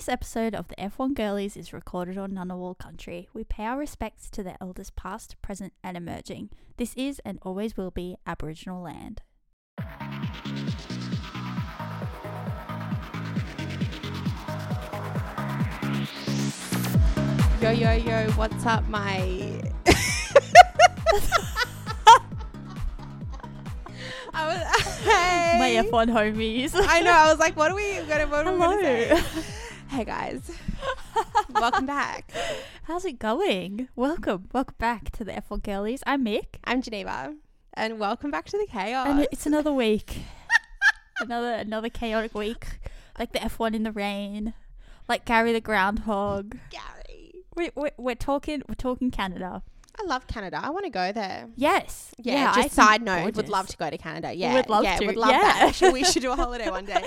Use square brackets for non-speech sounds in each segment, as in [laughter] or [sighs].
This episode of the F1 Girlies is recorded on Ngunnawal country. We pay our respects to their elders past, present, and emerging. This is and always will be Aboriginal land. Yo, yo, yo, what's up, my. I was, [laughs] hey. My F1 homies. I know, I was like, what are we gonna, what are we gonna say? Hey, guys. [laughs] Welcome back. How's it going? Welcome. Welcome back to the F1 Girlies. I'm Mick. I'm Geneva, and welcome back to the chaos. And it's [laughs] another week. another another chaotic week. Like the F1 in the rain. Like Gary the groundhog. Gary. We, we, we're talking we're talking Canada. I love Canada. I want to go there. Yes. Yeah, I just think side note, would love to go to Canada. Yeah, We Would love yeah, to, Would love yeah. that. Actually, we should do a [laughs] holiday one day.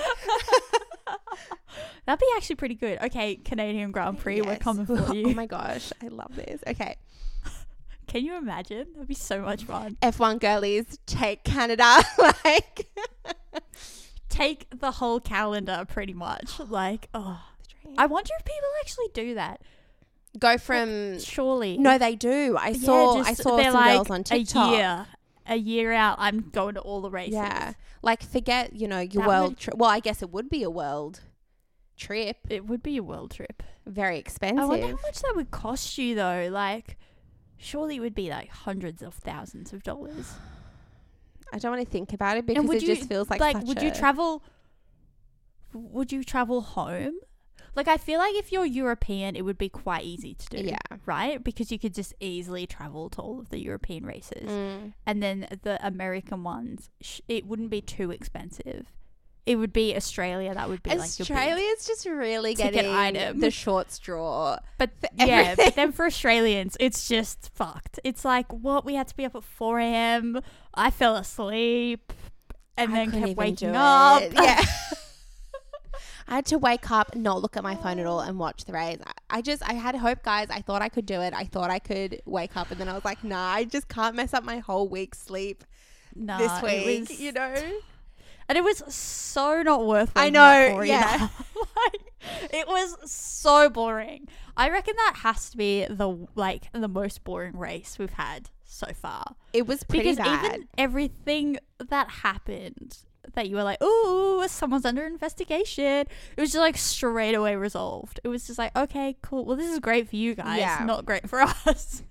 That'd be actually pretty good. Okay, Canadian Grand Prix, we're coming for [laughs] oh you. Oh my gosh, I love this. Okay, [laughs] Can you imagine? That'd be so much fun. F1 girlies take Canada. [laughs] like, Take the whole calendar pretty much. [gasps] Like, oh. I wonder if people actually do that. go from Surely. no, they do. I Yeah, saw. I saw some like girls on TikTok. A year. A year out, I'm going to all the races. Yeah, like forget you know your That world. would- Tri- well, I guess it would be a world trip. It would be a world trip. Very expensive. I wonder how much that would cost you though. Like, surely it would be like hundreds of thousands of dollars. I don't want to think about it because it you- just feels like Like, such would you travel? Would you travel home? Like, I feel like if you're European, it would be quite easy to do. Yeah. Right? Because you could just easily travel to all of the European races. Mm. And then the American ones, sh- it wouldn't be too expensive. It would be Australia that would be like your big- Australia's just really getting item. the short straw. But yeah, but then for Australians, it's just fucked. It's like what we had to be up at four a.m. I fell asleep and I then kept waking up. Yeah. [laughs] I had to wake up, not look at my phone at all, and watch the race. I- just, I had hope, guys. I thought I could do it. I thought I could wake up, and then I was like, nah, I just can't mess up my whole week's sleep Nah, this week. was- you know? and it was so not worth. I know, yeah. [laughs] like, it was so boring. I reckon that has to be the like the most boring race we've had so far. It was pretty because bad. even everything that happened that you were like, "Ooh, someone's under investigation," it was just like straight away resolved. It was just like, "Okay, cool. Well, this is great for you guys, Yeah. not great for [laughs] us."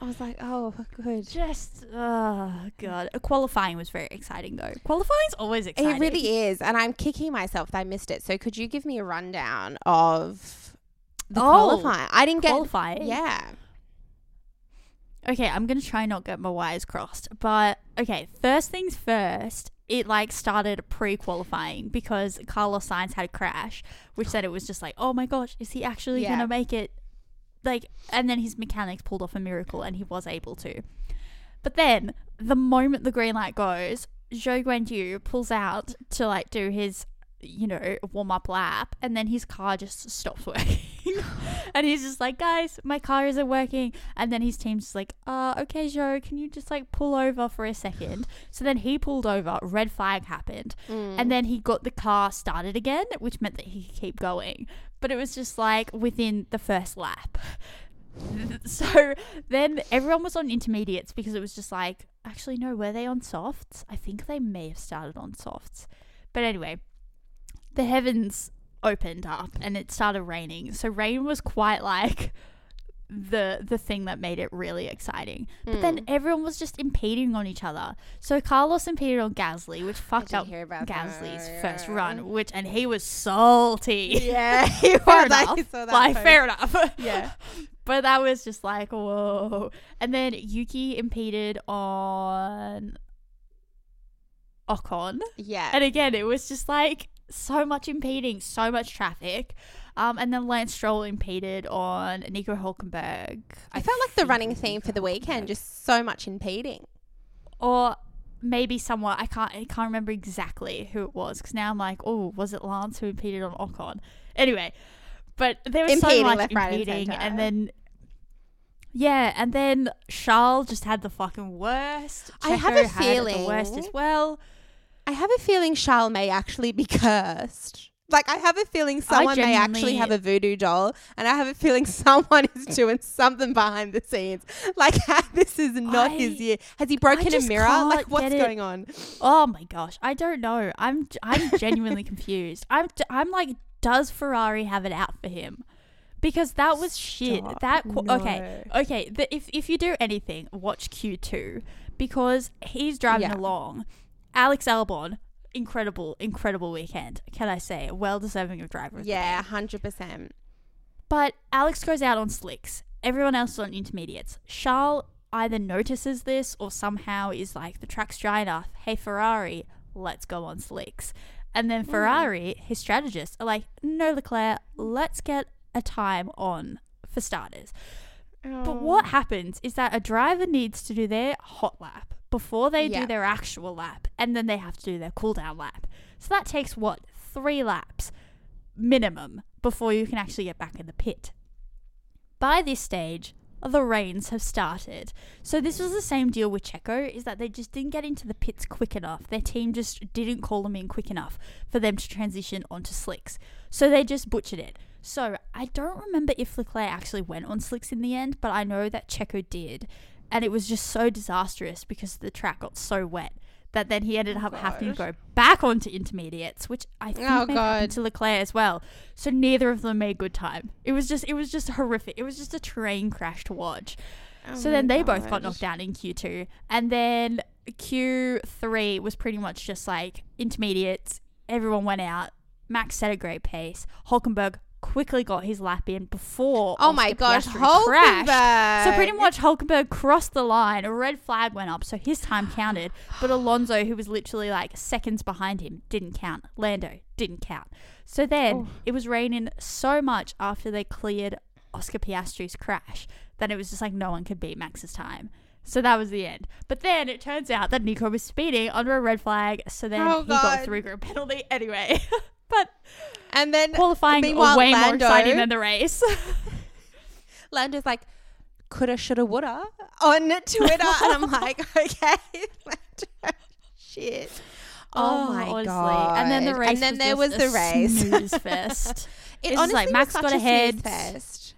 I was like, oh, good. Just, oh god. Uh, qualifying was very exciting though. Qualifying's always exciting. It really is, and I'm kicking myself that I missed it. So, could you give me a rundown of the Oh, qualifying? I didn't get. qualifying. Yeah. Okay, I'm gonna try not get my wires crossed, but okay. First things first. It like started pre-qualifying because Carlos Sainz had a crash, which said it was just like, oh my gosh, is he actually Yeah. gonna make it? Like, and then his mechanics pulled off a miracle, and he was able to. But then the moment the green light goes, Zhou Guanyu pulls out to like do his, you know, warm up lap, and then his car just stops working. [laughs] and he's just like, guys, my car isn't working. And then his team's just like, uh, okay, Zhou, can you just like pull over for a second? So then he pulled over, red flag happened, Mm. and then he got the car started again, which meant that he could keep going. But it was just like within the first lap. [laughs] So then everyone was on intermediates because it was just like, actually, no, were they on softs? I think they may have started on softs. But anyway, the heavens opened up and it started raining. So rain was quite like the the thing that made it really exciting. But then Mm. everyone was just impeding on each other. So Carlos impeded on Gasly, which fucked up Gasly's that, first run, which and he was salty. yeah, [laughs] he was. fair enough. like post. fair enough. Yeah. But that was just like whoa. And then Yuki impeded on Ocon. Yeah. And again, it was just like so much impeding, so much traffic. Um, and then Lance Stroll impeded on Nico Hulkenberg. I felt like the running theme for the weekend, just so much impeding. or maybe someone I can't I can't remember exactly who it was because now I'm like, oh, was it Lance who impeded on Ocon? Anyway, but there was Impeding so much left, right, and impeding, and then yeah, and then Charles just had the fucking worst. I have Checo a had the worst as well. I have a feeling Charles may actually be [laughs] cursed Like I have a feeling someone may actually have a voodoo doll, and I have a feeling [laughs] someone is doing something behind the scenes. Like [laughs] this is not his year. Has he broken a mirror? Like what's going on? Oh my gosh, I don't know. I'm I'm genuinely confused. I'm i I'm like, does Ferrari have it out for him? Because that was shit. Stop. That qu- okay, okay. The, if if you do anything, watch Q two because he's driving Yeah. along. Alex Albon, incredible, incredible weekend. Can I say, well deserving of driver. of Yeah, hundred percent. But Alex goes out on slicks. Everyone else is on intermediates. Charles either notices this or somehow is like, the track's dry enough. Hey, Ferrari, let's go on slicks. And then mm. Ferrari, his strategists, are like, no, Leclerc, let's get a time on for starters. But oh. what happens is that a driver needs to do their hot lap before they Yeah. do their actual lap, and then they have to do their cool down lap. So that takes what? Three laps minimum before you can actually get back in the pit. By this stage, the rains have started. So this was the same deal with Checo, is that they just didn't get into the pits quick enough. Their team just didn't call them in quick enough for them to transition onto slicks. So they just butchered it. So I don't remember if Leclerc actually went on slicks in the end, but I know that Checo did. And it was just so disastrous because the track got so wet that then he ended Oh, up having to go back onto intermediates, which I think Oh, may have God. happened to Leclerc as well. So neither of them made good time. It was just it was just horrific. It was just a train crash to watch. Oh so then they both got knocked down in Q2. And then Q3 was pretty much just like intermediates. Everyone went out. Max set a great pace. Hulkenberg quickly got his lap in before Oh my Oscar gosh, Piastri crashed. So pretty much Hulkenberg crossed the line. A red flag went up, so his time counted. But Alonso, who was literally like seconds behind him, didn't count. Lando didn't count. So then Oh. it was raining so much after they cleared Oscar Piastri's crash that it was just like no one could beat Max's time. So that was the end. But then it turns out that Nico was speeding under a red flag, so then Oh, he got a three group penalty [laughs] anyway. [laughs] but And then qualifying meanwhile, way more exciting than the race. [laughs] Lando's like, coulda, shoulda, woulda on Twitter, and I'm [laughs] like, okay, Lando, shit. Oh, oh my honestly. god! And then the race and then was there was the race. fest. It honestly like Max got ahead. fest.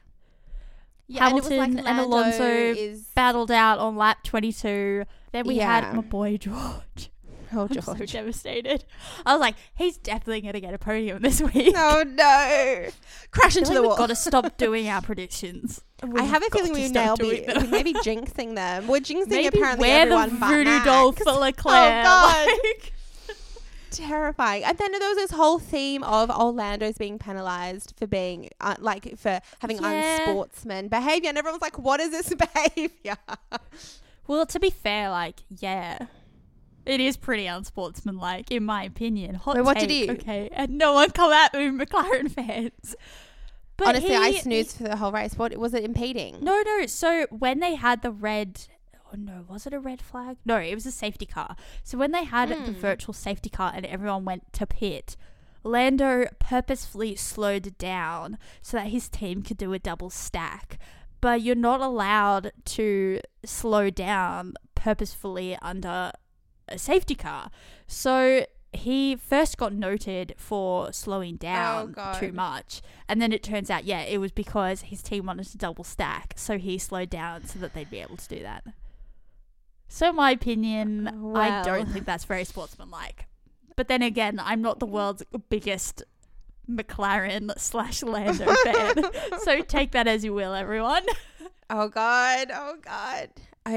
Hamilton and, was and Alonso is battled out on lap 22. Then we Yeah. had my boy George. [laughs] oh I'm so devastated. I was like, he's definitely going to get a podium this week. [laughs] Oh no! Crash into the wall. we've got to stop [laughs] doing our predictions. I We've have a feeling we be we may be jinxing them. We're jinxing Maybe apparently we're everyone the but voodoo Max. doll for Leclerc. God. like- terrifying. And then there was this whole theme of Orlando's being penalized for being uh, like for having Yeah. unsportsman behavior, and everyone's like, "What is this behavior?" well, to be fair, like, yeah. It is pretty unsportsmanlike, in my opinion. Hot Wait, what did take, he- Okay, and no one come at me, McLaren fans. But Honestly, I he- snoozed for the whole race. What was it impeding? No, no. So when they had the red, oh no, was it a red flag? No, it was a safety car. So when they had the Mm. virtual safety car and everyone went to pit, Lando purposefully slowed down so that his team could do a double stack. But you're not allowed to slow down purposefully under a safety car. So he first got noted for slowing oh, down God. too much. And then it turns out, yeah, it was because his team wanted to double stack. So he slowed down so that they'd be able to do that. So, my opinion, I don't think that's very sportsmanlike. But then again, I'm not the world's biggest McLaren slash Lando [laughs] fan. so take that as you will, everyone. [laughs] Oh god! Oh god!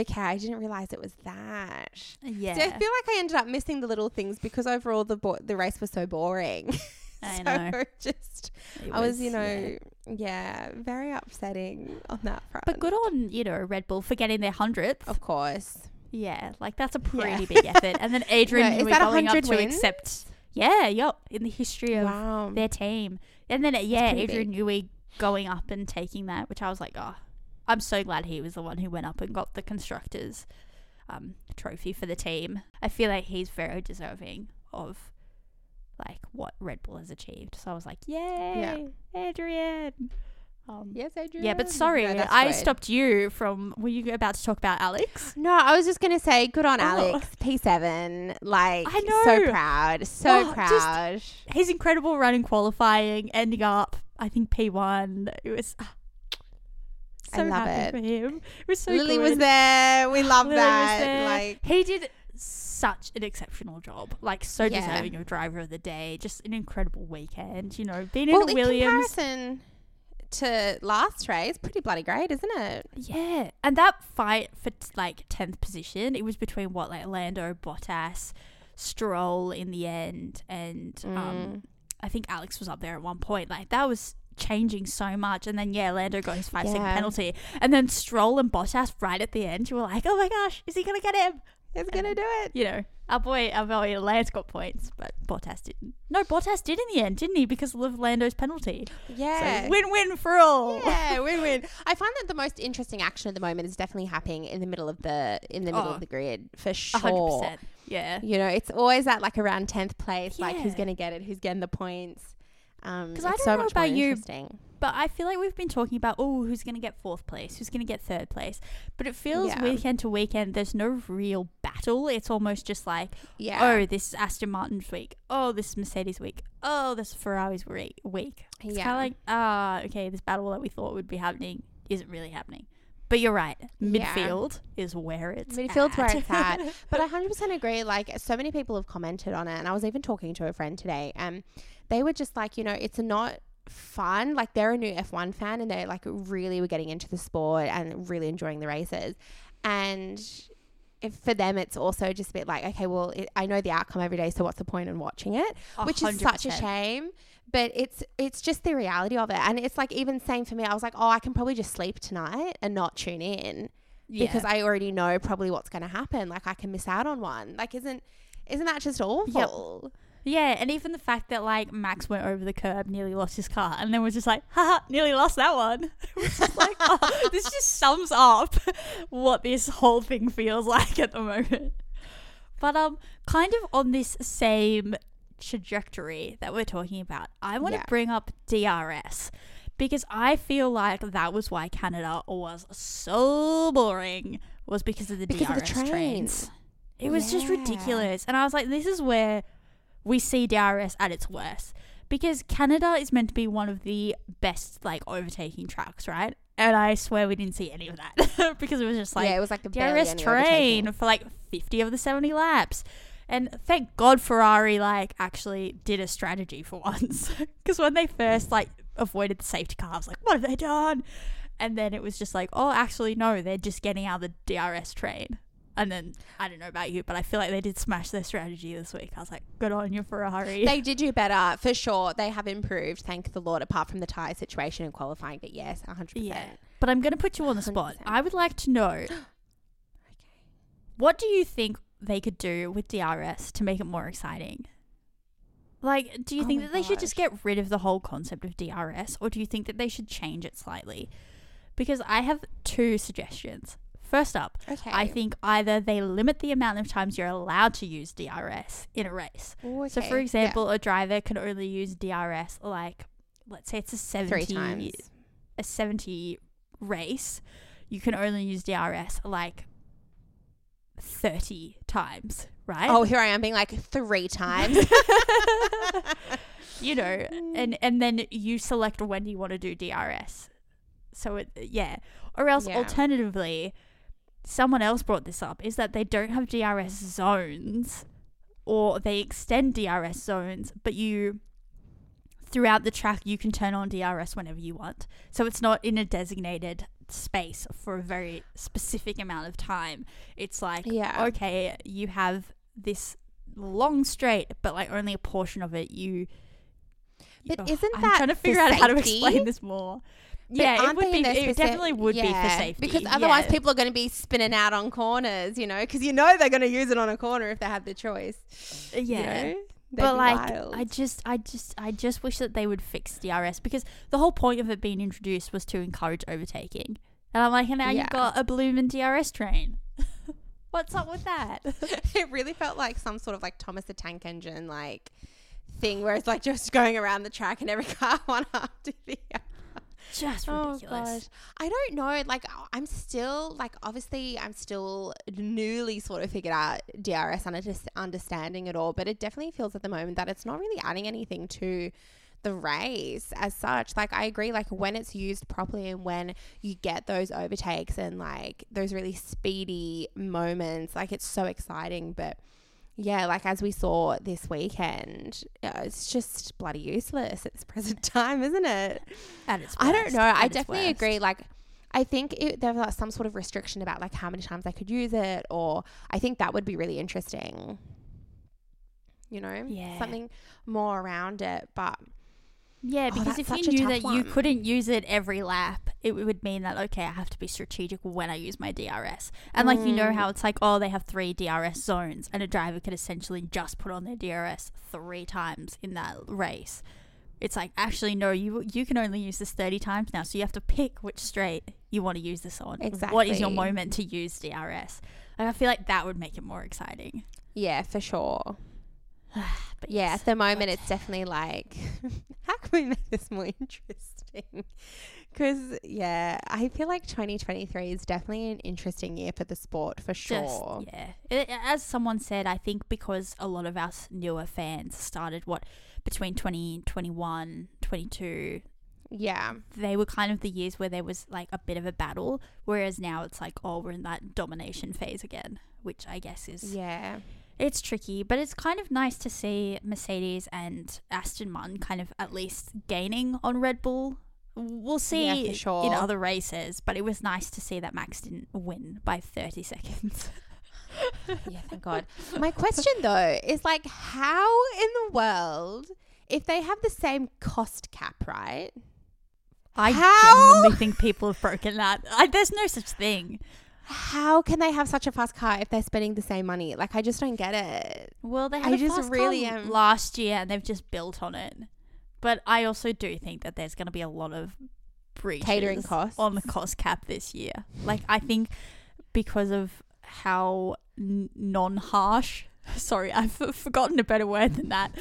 Okay, I didn't realize it was that. Yeah. See, I feel like I ended up missing the little things because overall the bo- the race was so boring. [laughs] I so know. [laughs] just It I was, you know, yeah. very upsetting on that front. But good on, you know, Red Bull for getting their 100th. of course. Yeah, like that's a pretty Yeah. big effort. And then [laughs] Adrian No, is that going up 100 to accept. Yeah, yep, in the history of Wow. their team. And then, uh, yeah, Adrian Newey going up and taking that, which I was like, oh, I'm so glad he was the one who went up and got the constructors um, trophy for the team. I feel like he's very deserving of like what Red Bull has achieved. So I was like, yay, Adrian. Um, Yes, Adrian. yeah, but sorry, No, I stopped you from. Were you about to talk about Alex? No, I was just gonna say, good on Oh. Alex, P7. Like, I know, so proud, so Oh, just- proud. His incredible running qualifying, ending up, I think P one. It was. I So love happy it. for him. It was so Lily good. was there. We [gasps] love Lily that. Like, he did such an exceptional job. Like so Yeah. deserving of driver of the day. Just an incredible weekend. You know, being well, in in Williams. comparison to last race, pretty bloody great, isn't it? Yeah, and that fight for t- like tenth position, it was between what like Lando, Bottas, Stroll in the end, and Mm. um, I think Alex was up there at one point. Like that was changing so much, and then yeah, Lando got his five second Yeah. penalty, and then Stroll and Bottas right at the end. You were like, oh my gosh, is he gonna get him? It's gonna do it. You know, our boy, our boy Lance got points, but Bottas didn't. No, Bottas did in the end, didn't he? Because of Lando's penalty. Yeah. So win win for all. yeah, win-win. I find that the most interesting action at the moment is definitely happening in the middle of the in the middle Oh. of the grid for sure. hundred percent. Yeah. You know, it's always at like around tenth place, like who's gonna get it, who's getting the points. Um, 'Cause it's I don't so know about you. But I feel like we've been talking about, oh, who's going to get fourth place? Who's going to get third place? But it feels Yeah. weekend to weekend, there's no real battle. It's almost just like, Yeah. oh, this is Aston Martin's week. Oh, this is Mercedes week. Oh, this is Ferrari's we- week. It's Yeah. kind of like, ah, okay, this battle that we thought would be happening isn't really happening. But you're right. Yeah. Midfield is where it's at. Midfield's where it's at. [laughs] But I 100% agree. Like, so many people have commented on it. And I was even talking to a friend today. Um, they were just like, you know, it's not fun. Like, they're a new F1 fan and they like really were getting into the sport and really enjoying the races. And if for them, it's also just a bit like, okay, well, it, I know the outcome every day. So what's the point in watching it? Which is such a shame. But it's it's just the reality of it, and it's like even same for me. I was like, oh, I can probably just sleep tonight and not tune in Yeah. because I already know probably what's going to happen. Like I can miss out on one. Like isn't isn't that just awful? Yeah, and even the fact that like Max went over the curb, nearly lost his car, and then was just like, haha, nearly lost that one. [laughs] It was just like, oh, [laughs] this just sums up [laughs] what this whole thing feels like at the moment. But um, kind of on this same trajectory that we're talking about, I want to Yeah. bring up DRS because I feel like that was why Canada was so boring was because of the Because of DRS the trains. trains. It was just ridiculous, and I was like, this is where we see DRS at its worst because Canada is meant to be one of the best like overtaking tracks, right? And I swear we didn't see any of that [laughs] because it was just like yeah, it was like a DRS any train for like 50 of the 70 laps. And thank God Ferrari like actually did a strategy for [laughs] once. Because when they first like avoided the safety car, I was like, what have they done? And then it was just like, oh, actually, no, they're just getting out of the DRS train. And then I don't know about you, but I feel like they did smash their strategy this week. I was like, good on you, Ferrari. They did do better for sure. They have improved, thank the Lord, apart from the tire situation and qualifying. But yes, hundred yeah. percent. But I'm going to put you on the spot. 100%. I would like to know [gasps] Okay. What do you think they could do with DRS to make it more exciting? Like, do you Oh think that they should just get rid of the whole concept of DRS, or do you think that they should change it slightly? Because I have two suggestions. First up, Okay. I think either they limit the amount of times you're allowed to use DRS in a race. Ooh, So, okay. for Yeah. example, a driver can only use DRS like, let's say it's a 70, a 70 race, you can only use DRS like 30 times, right? Oh, here I am being like three times. [laughs] you know, and [laughs] and then you select when you want to do DRS. So it yeah, or else Yeah. alternatively, someone else brought this up is that they don't have DRS zones, or they extend DRS zones, but you throughout the track you can turn on DRS whenever you want. So it's not in a designated space for a very specific amount of time. It's like Yeah. okay, you have this long straight, but like only a portion of it you. But Ugh, isn't that I'm that trying to figure out how to explain this more? But yeah, it would be. It definitely would be for safety Because otherwise, yeah. people are going to be spinning out on corners, you know, because you know they're going to use it on a corner if they have the choice. Uh, you Yeah. know? But like wild. I just I just I just wish that they would fix DRS because the whole point of it being introduced was to encourage overtaking. And I'm like, and now Yeah. you've got a blooming DRS train. [laughs] What's up with that? [laughs] it really felt like some sort of like Thomas the Tank Engine like thing where it's like just going around the track and every [laughs] car one after the other. Just Oh ridiculous. gosh. I don't know. Like I'm still like obviously I'm still newly sort of figured out DRS and just understanding it all, but it definitely feels at the moment that it's not really adding anything to the race as such. Like I agree like when it's used properly and when you get those overtakes and like those really speedy moments, like it's so exciting, but yeah, like as we saw this weekend, uh, it's just bloody useless at this [laughs] present time, isn't it? At its I don't know. I definitely worst. agree. Like, I think it, there was some sort of restriction about like how many times I could use it, or I think that would be really interesting. You know, Yeah. something more around it. But Yeah, Oh, because if you knew that you couldn't use it every lap, it would mean that okay, I have to be strategic when I use my DRS. And like you know Mm. how it's like, oh, they have three DRS zones, and a driver could essentially just put on their DRS three times in that race. It's like actually no, you you can only use this thirty times now, so you have to pick which straight you want to use this on. Exactly. What is your moment to use DRS? Like, I feel like that would make it more exciting. yeah, for sure. [sighs] But Yeah, at the moment, it's definitely like, [laughs] how can we make this more interesting? Because yeah, I feel like 2023 is definitely an interesting year for the sport for sure. Just, yeah. It, as someone said, I think because a lot of us newer fans started what between 2021, 22, yeah. they were kind of the years where there was like a bit of a battle, whereas now it's like, oh, we're in that domination phase again, which I guess is Yeah. It's tricky, but it's kind of nice to see Mercedes and Aston Martin kind of at least gaining on Red Bull. We'll see Yeah, for in other races, but it was nice to see that Max didn't win by 30 seconds. [laughs] Yeah, thank God. My question though is like, how in the world, if they have the same cost cap, right? I How? genuinely think people have broken that. I, there's no such thing. How can they have such a fast car if they're spending the same money? Like, I just don't get it. Well, they I had a just fast really car am- last year, and they've just built on it. But I also do think that there's going to be a lot of breaches Catering costs. on the cost cap this year. Like I think because of how n- non-harsh. [laughs] Sorry, I've f- forgotten a better word than that.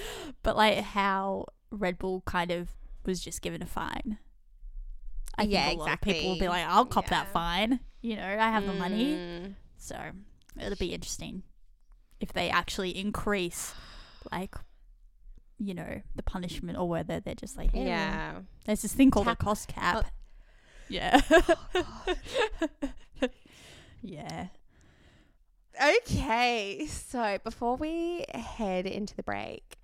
But like how Red Bull kind of was just given a fine. I Yeah, think a lot of people will be like, "I'll cop that fine." You know, I have the money. Mm. So it'll be interesting if they actually increase, like, you know, the punishment or whether they're just like, hey, Yeah. there's this thing called Cap- a cost cap. Oh. yeah. [laughs] [laughs] yeah. Okay, so before we head into the break,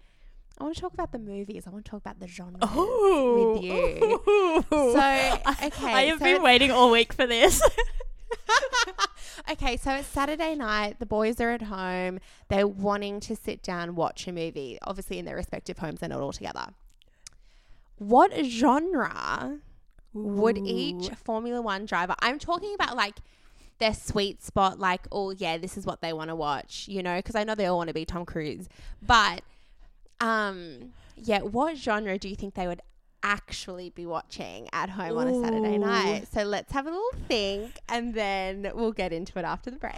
I want to talk about the movies. I want to talk about the genre Oh, with you. [laughs] So, okay, I have so been waiting all week for this. [laughs] okay, so it's Saturday night. The boys are at home. They're wanting to sit down, watch a movie. Obviously, in their respective homes, they're not all together. What genre would each Formula One driver? I'm talking about like their sweet spot. Like, oh yeah, this is what they want to watch. You know, because I know they all want to be Tom Cruise. But, um, yeah, what genre do you think they would actually be watching at home on a Saturday night? So let's have a little think, and then we'll get into it after the break.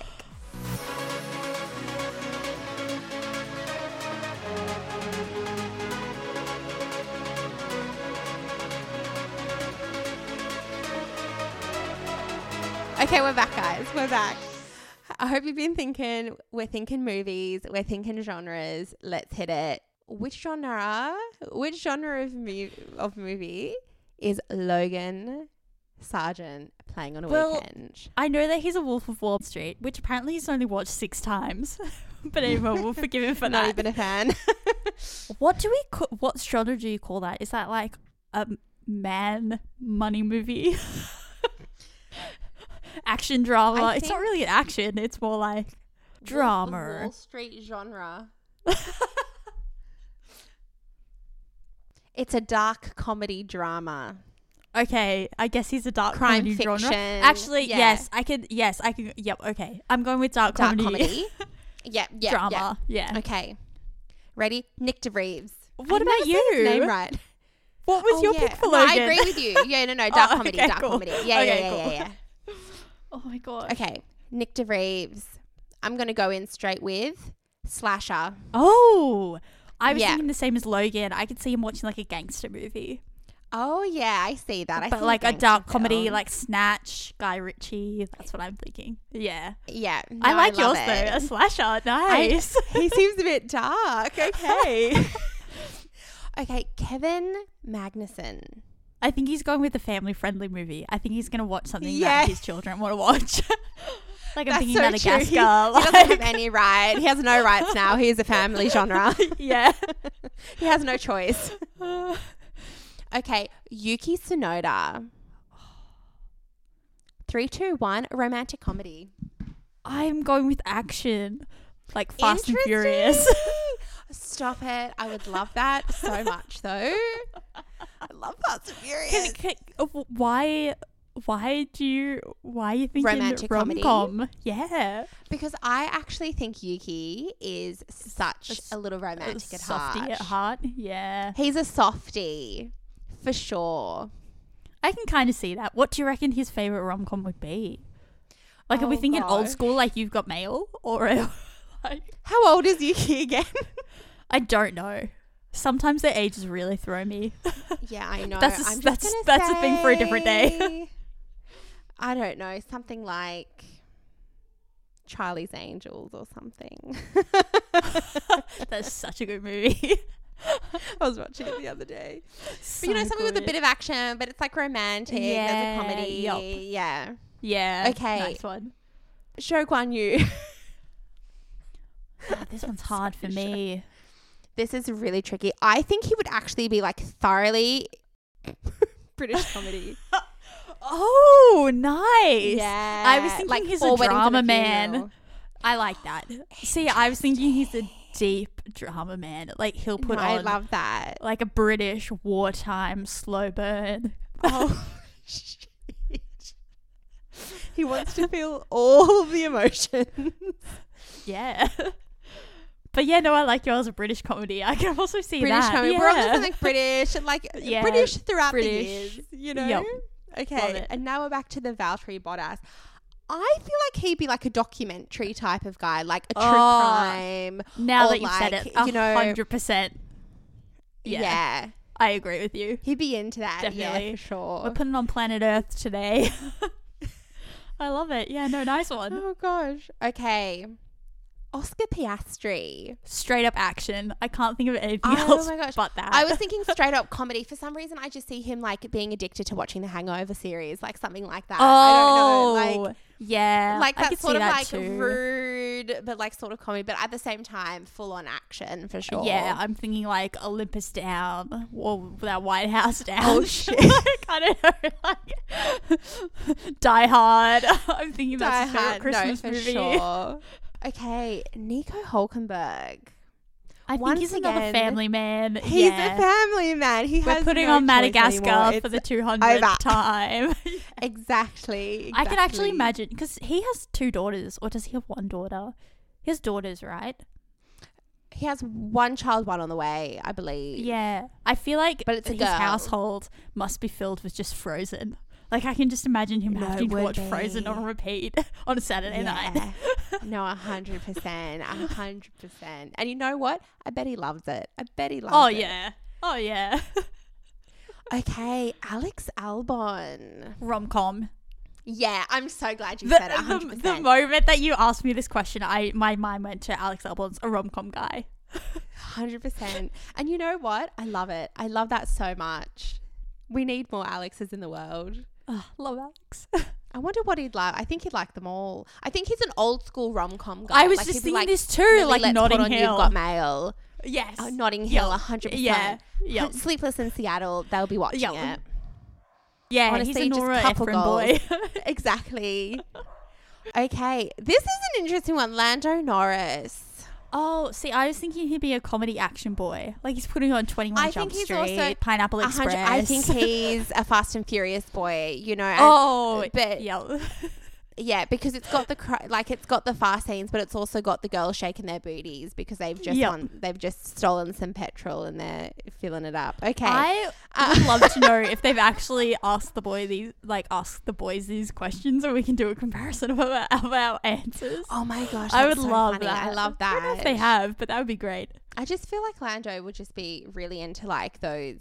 Okay, we're back, guys. We're back. I hope you've been thinking. We're thinking movies. We're thinking genres. Let's hit it. Which genre? Which genre of mu- of movie is Logan Sargent playing on a Well, weekend? I know that he's a Wolf of Wall Street, which apparently he's only watched six times. [laughs] but anyway, we'll forgive him for [laughs] Not that. even a fan. [laughs] What do we call, what genre do you call that? Is that like a man money movie? action drama. It's not really an action, it's more like drama. Wall Street genre. It's a dark comedy drama. Okay, I guess he's a dark Crime comedy fiction. genre. Actually, Yeah. yes, I could yes, I could yep, okay. I'm going with dark, Dark comedy, comedy. [laughs] yeah, yeah, drama. Yeah. yeah. Okay. Ready? Nick DeVries. What about never said his you? name right. What was Oh, your yeah. pick for No, I agree with you. Yeah, no, no, [laughs] dark Oh, comedy, okay, dark cool. comedy. Yeah, yeah, Okay, yeah, cool. yeah, yeah. [laughs] oh my god. Okay, Nyck de Vries. I'm gonna go in straight with slasher. Oh, I was Yeah. thinking the same as Logan. I could see him watching like a gangster movie. Oh yeah, I see that. I but like a dark comedy, film. like Snatch, Guy Ritchie. That's what I'm thinking. Yeah, yeah, I like love yours though. A slasher, nice. [laughs] he seems a bit dark. Okay. [laughs] okay, Kevin Magnussen. I think he's going with a family-friendly movie. I think he's gonna watch something Yeah. that his children want to watch. [laughs] like I'm That's thinking so Madagascar. He, he doesn't have any right. He has no rights now. He is a family [laughs] genre. yeah. [laughs] he has no choice. [sighs] Okay, Yuki Tsunoda. Three, two, one. Romantic comedy. I'm going with action, like Fast and Furious. [laughs] Stop it. I would love that so much, though. I love Fast and Furious. Can- can- uh, why? Why do you? Why are you thinking Romantic rom comedy? com? Yeah, Because I actually think Yuki is such a little A romantic at softy heart. at heart. Yeah, He's a softie, for sure. I can kind of see that. What do you reckon his favorite rom com would be? Like, are we Oh, thinking old school, like you've got mail, or [laughs] like How old is Yuki again? [laughs] I don't know. Sometimes their ages really throw me. yeah, I [laughs] know. That's a I'm that's- that's a thing for a different day. I don't know, something like Charlie's Angels or something. [laughs] That's [laughs] such a good movie. I was watching it the other day. But you know, So something with a bit of action, but it's like romantic. Yeah, There's a comedy. yup. Yeah. yeah. Okay. nice one. Zhou Guanyu. Oh, [laughs] this one's hard for me. this is really tricky. I think he would actually be like thoroughly British comedy. Oh, nice. yeah. I was thinking he's a Four Weddings and drama man. I like that. See, I was thinking he's a deep drama man. Like he'll put No, on I love that. like a British wartime slow burn. Oh, [laughs] shit. He wants to feel all the emotions. Yeah. But yeah, no, I like yours a British comedy. I can also see British that. comedy. Yeah. We're on just like British and like [laughs] Yeah, British throughout British. the years, you know? Yep. Okay. And now we're back to the Valtteri Bottas. I feel like he'd be like a documentary type of guy, like a true Oh, crime. now that you've said like, it, you know- hundred percent. Yeah. Yeah, I agree with you. He'd be into that. Yeah, Definitely. for sure. We're putting on planet Earth today. [laughs] I love it. Yeah, no, nice one. oh gosh. Okay. Oscar Piastri. Straight up action. I can't think of anything Oh [laughs] else my gosh. but that. I was [laughs] thinking straight up comedy. For some reason, I just see him like being addicted to watching the Hangover series, like something like that. oh, I don't know, oh, like yeah, like that sort of that like too. rude, but like sort of comedy, but at the same time, full on action for sure. Yeah, I'm thinking like Olympus down or that White House down. Oh, [laughs] shit. like, I don't know, like Die Hard. I'm thinking that's Die his favorite Christmas no, for movie. sure. Okay, Nico Hulkenberg. I think Once he's another family man. He's yeah. a family man. He We're has putting no on Madagascar for the 200th over. [laughs] time. exactly, I can actually imagine because he has two daughters, or does he have one daughter? He has daughters, right? He has one child, one on the way, I believe. Yeah, I feel like But it's his girl. household must be filled with just Frozen. Like I can just imagine him No, having to watch Frozen be. on repeat [laughs] on a Saturday night. [laughs] No, a hundred percent, a hundred percent. And you know what? I bet he loves it. I bet he loves Oh it. Oh yeah, oh yeah. [laughs] Okay, Alex Albon. Rom com. Yeah, I'm so glad you The, said it. the, the moment that you asked me this question, I my mind went to Alex Albon's a rom com guy. Hundred percent. And you know what? I love it. I love that so much. We need more Alexes in the world. Ugh, love Alex. [laughs] I wonder what he'd like. I think he'd like them all. I think he's an old school rom com guy. I was Like, just thinking like, this too, "Lily, like let's Notting put on Hill. You've got mail. yes, Oh, Notting Hill, hundred Yeah, [laughs] percent. yep. Sleepless in Seattle. They'll be watching Yep. it. yeah. honestly, he's a just Nora couple Ephron goals. boy. [laughs] exactly. Okay, this is an interesting one. Lando Norris. Oh, see, I was thinking he'd be a comedy action boy. Like he's putting on Twenty One I Jump think he's Street, also Pineapple Express. I think he's a Fast and Furious boy. You know. [laughs] and- oh, but- yeah, yeah, because it's got the cr- like it's got the fast scenes, but it's also got the girls shaking their booties because they've just Yep. won, they've just stolen some petrol and they're filling it up. Okay. I Uh, would love to know [laughs] if they've actually asked the boy these, like asked the boys these questions, or we can do a comparison of our, of our answers. oh my gosh, I would so love funny. that. I love that. I don't know if they have, but that would be great. I just feel like Lando would just be really into like those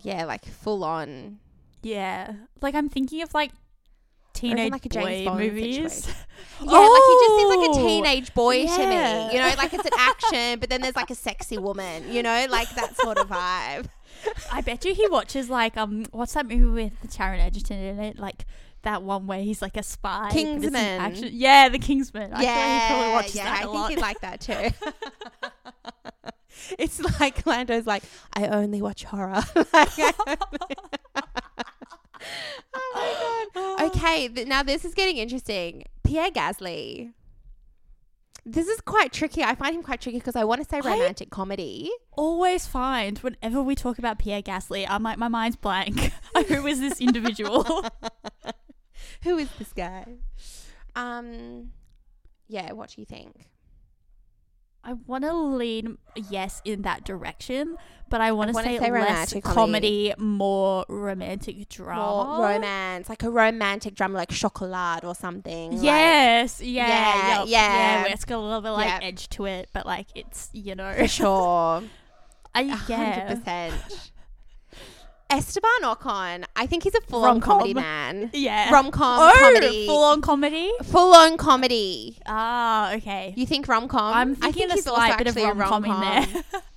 Yeah, like full on. Yeah. Like I'm thinking of like teenage like a James boy Bond movies. [laughs] Yeah, like he just seems like a Oh, teenage boy to me. You know, like it's an [laughs] action, but then there's like a sexy woman. You know, like that sort of vibe. I bet you he watches like um what's that movie with the Taron Egerton in it? Like that one where he's like a spy. but it's an Kingsman. action- Yeah, the Kingsman. I yeah, he probably watches yeah, that I think lot. he'd like that too. [laughs] it's like Lando's like, I only watch horror. Like, only- [laughs] oh my god. [gasps] Okay, th- now this is getting interesting. Pierre Gasly. This is quite tricky. I find him quite tricky because I want to say romantic comedy. always find whenever we talk about Pierre Gasly, I'm like my mind's blank. [laughs] Who is this individual? [laughs] Who is this guy? Um, yeah. What do you think? I want to lean yes in that direction, but I want to say, say less romantic comedy, more romantic drama. More romance, like a romantic drama, like Chocolat or something. like- Yes, yeah, Yeah, yeah, yeah. it's got a little bit like Yeah. edge to it, but like it's you know, for sure. [laughs] I yeah, hundred percent. Esteban Ocon, I think he's a full on Rom-com. comedy man. yeah, Rom com oh, comedy. full on comedy. Full on comedy. Ah, okay. You think rom com? I'm I thinking think a slight bit of rom com in there. [laughs]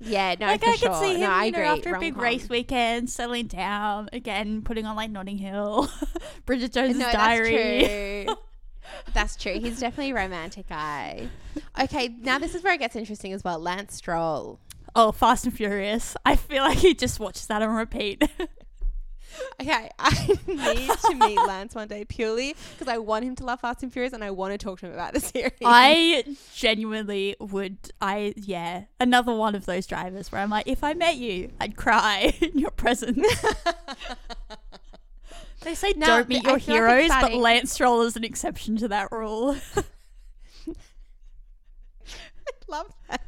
Yeah, no, like for I sure. could see him, no, I you know, agree. after a big race weekend, settling down again, putting on like Notting Hill, [laughs] Bridget Jones's no, Diary. That's true. [laughs] that's true. He's definitely a romantic guy. Okay, now this is where it gets interesting as well. Lance Stroll. Oh, Fast and Furious. I feel like he just watches that on repeat. [laughs] Okay, I need to meet Lance one day purely because I want him to love Fast and Furious and I want to talk to him about the series. I genuinely would. I yeah, another one of those drivers where I'm like, if I met you, I'd cry [laughs] in your presence. [laughs] they say Now, don't meet your feel like heroes, but Lance Stroll is an exception to that rule. I love Lance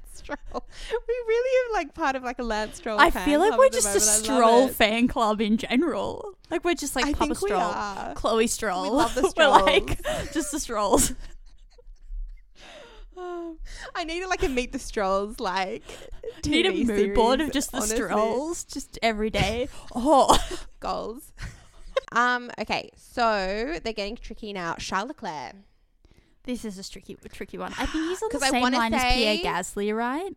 Stroll. [laughs] We really are like part of like a Lance Stroll. I fan feel like club we're at the just a moment. I love Stroll it. fan club in general. Like we're just like I Papa think we Stroll, are. Chloe Stroll. We love the [laughs] we're like [laughs] just the Strolls. I need like a meet the Strolls like. Need a TV mood board of just the honestly. Strolls, just every day. Oh, goals. um. Okay, so they're getting tricky now. Charlotte Leclerc. This is a tricky, tricky one. I think he's on the same line as Pierre Gasly, right?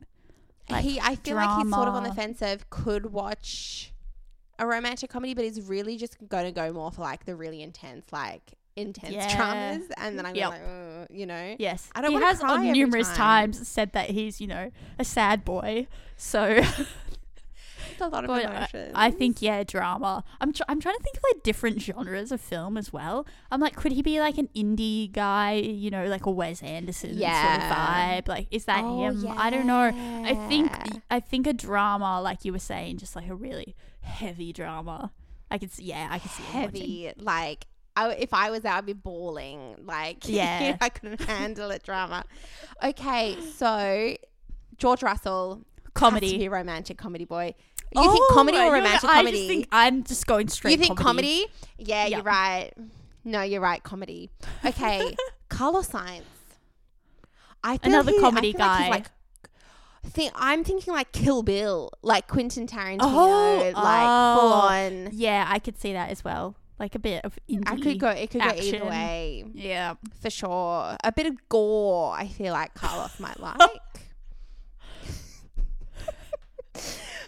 Like, he, I feel like he's sort of on the fence of could watch a romantic comedy, but he's really just going to go more for like the really intense, like intense Yeah. dramas, and then I'm Yep. like, uh, you know, Yes, I don't he has on numerous time. times said that he's, you know, a sad boy. So [laughs] it's a lot of But I- emotions. I think yeah, drama. I'm tr- I'm trying to think of like different genres of film as well. I'm like, could he be like an indie guy? You know, like a Wes Anderson sort of vibe. Like, is that Oh, him? I don't know. I think. I think a drama, like you were saying, just like a really heavy drama. I could see, yeah, I could see heavy, like. I, if I was there, I'd be bawling. Like, [laughs] Yeah. I couldn't handle it. Drama. Okay, so George Russell has to be comedy. romantic comedy boy. You think oh, comedy Oh, or romantic I comedy? just think I'm just going straight. you think comedy? Yeah, Yeah. you're right. No, you're right. Comedy. Okay, [laughs] Carlos Sainz. I feel Another he- comedy guy. like, think I'm thinking like Kill Bill, like Quentin Tarantino, Oh, like oh. full on. Yeah, I could see that as well. Like a bit of indie. I could go. It could go either way Yeah. for sure. A bit of gore. I feel like Carlos might [laughs] like.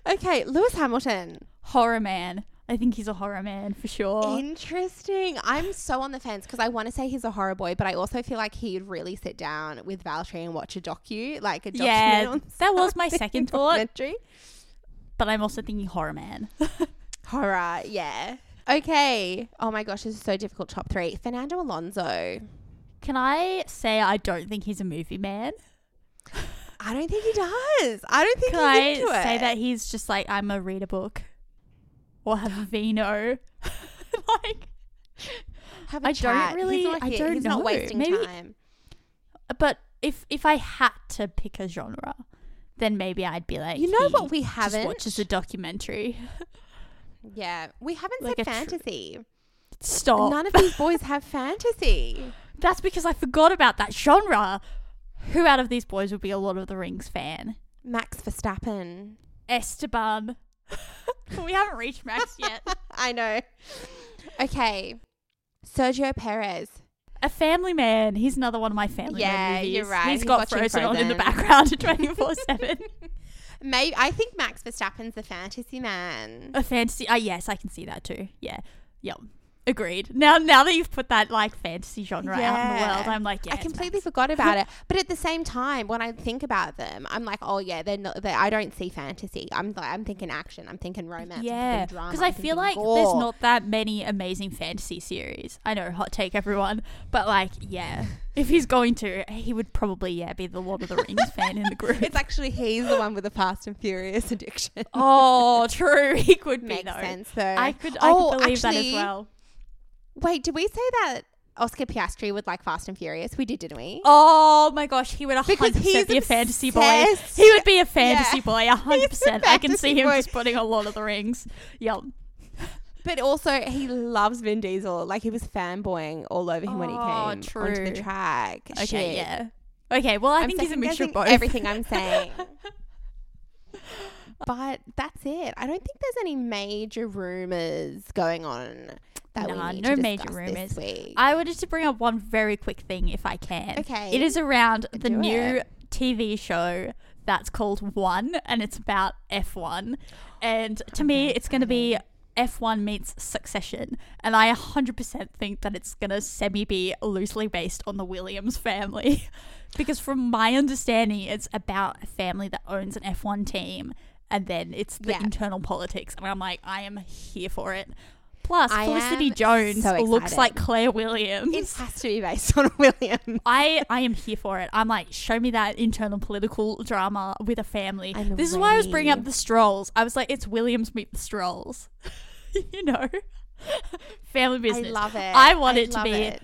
Okay, Lewis Hamilton. Horror man. I think he's a horror man for sure. Interesting. I'm so on the fence because I want to say he's a horror boy, but I also feel like he'd really sit down with Valtteri and watch a docu, like a documentary. Yeah, that was my second [laughs] thought. but I'm also thinking horror man. [laughs] Horror, yeah. Okay. Oh my gosh, this is so difficult. Top three. Fernando Alonso. Can I say I don't think he's a movie man? I don't think he does. I don't think Can I he's into say it. that he's just like I'm a read a book or have a vino? [laughs] like, Have a I don't really- He's not, I here. don't he's know. not wasting Maybe- time. but if if I had to pick a genre, then maybe I'd be like, You know what we haven't? just watches a documentary. yeah, we haven't Like said a tr- fantasy. Stop. None of these [laughs] boys have fantasy. That's because I forgot about that genre. Who out of these boys would be a Lord of the Rings fan? Max Verstappen. Esteban. [laughs] we haven't reached Max yet. [laughs] I know. Okay. Sergio Perez. A family man. He's another one of my family Yeah, man movies. you're right. He's He's got watching Frozen, on in the Frozen. background [laughs] 24 7. Maybe I think Max Verstappen's the fantasy man. A fantasy. Ah, yes, I can see that too. Yeah. Yep. Agreed. Now, now that you've put that like fantasy genre out in the world, I'm like, yeah. I completely forgot about [laughs] it. But at the same time, when I think about them, I'm like, oh yeah, they're not. They're, I don't see fantasy. I'm like, I'm thinking action. I'm thinking romance. Yeah, because I feel like there's not that many amazing fantasy series. I know, hot take, everyone, but like, yeah, if he's going to, he would probably yeah be the Lord of the Rings fan in the group. It's actually he's the one with the Fast and Furious [laughs] addiction. oh, true, he could be Makes though. sense though. I could, I Oh, could believe that as actually, well. Wait, did we say that Oscar Piastri would like Fast and Furious? We did, didn't we? Oh my gosh, he would 100% he's be a fantasy boy. obsessed. He would be a fantasy Yeah. boy, 100%. I can see fantasy him boy. just putting on Lord of the Rings. Yep. But also, he loves Vin Diesel. Like he was fanboying all over him when he Oh, came onto true. the track. Okay, Shit. yeah. Okay, well, I I'm think he's a mixture of both. Everything I'm saying. [laughs] but that's it. I don't think there's any major rumors going on that Nah, we need no major week. I wanted to bring up one very quick thing if I can. Okay. It is around the Do new it. TV show that's called One and it's about F1. And to me, it's going to be F1 meets Succession. And I 100% think that it's going to semi be loosely based on the Williams family. [laughs] because from my understanding, it's about a family that owns an F1 team. And then it's the Yeah. internal politics. And I'm like, I am here for it. Plus, I Felicity Jones so looks like Claire Williams. it has to be based on [laughs] William. I I am here for it. I'm like, show me that internal political drama with a family. I'm this is why I was bringing up the Strolls. I was like, it's Williams meet the Strolls. [laughs] you know, [laughs] family business. I love it. I want I it to be it.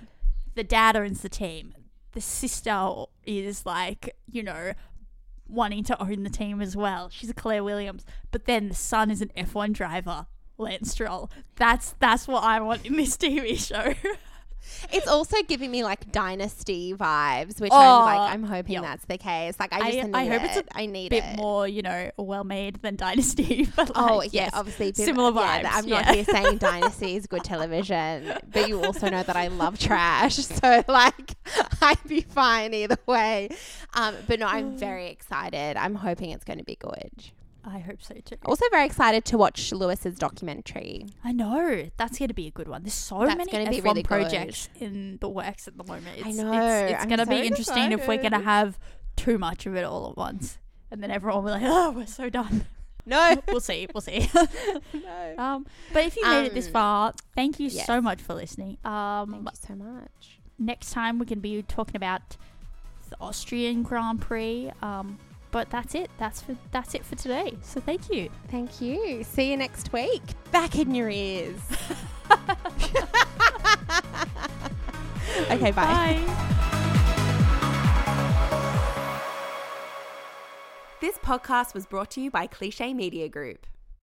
the dad owns the team. The sister is like, you know, wanting to own the team as well. She's a Claire Williams, but then the son is an F1 driver, Lance Stroll. That's that's what I want in this TV show. [laughs] It's also giving me like dynasty vibes, which Oh, I'm like, I'm hoping yep. that's the case. Like, I I- just need I hope it. it's a I need bit it. more, you know, well made than Dynasty. [laughs] But Oh yeah, yes, obviously similar yeah, vibes. I'm not here saying Dynasty is good television, but you also know that I love trash, [laughs] so like I'd be fine either way. Um, but no, I'm [sighs] very excited. I'm hoping it's going to be good. I hope so too. Also, very excited to watch Lewis's documentary. I know that's going to be a good one. There's so That's many gonna F1 be really good. projects in the works at the moment. It's, I know, It's, it's going to so be interesting if we're going to have too much of it all at once, and then everyone will be like, "Oh, we're so done." [laughs] No, we'll see. We'll see. [laughs] no. um, but if you made it this Um, far, thank you yes. so much for listening. Um, Thank you so much. next time we're going to be talking about the Austrian Grand Prix. Um, but that's it. That's for that's it for today. So thank you. Thank you. See you next week. Back in your ears. [laughs] okay, bye. Bye. This podcast was brought to you by Cliche Media Group.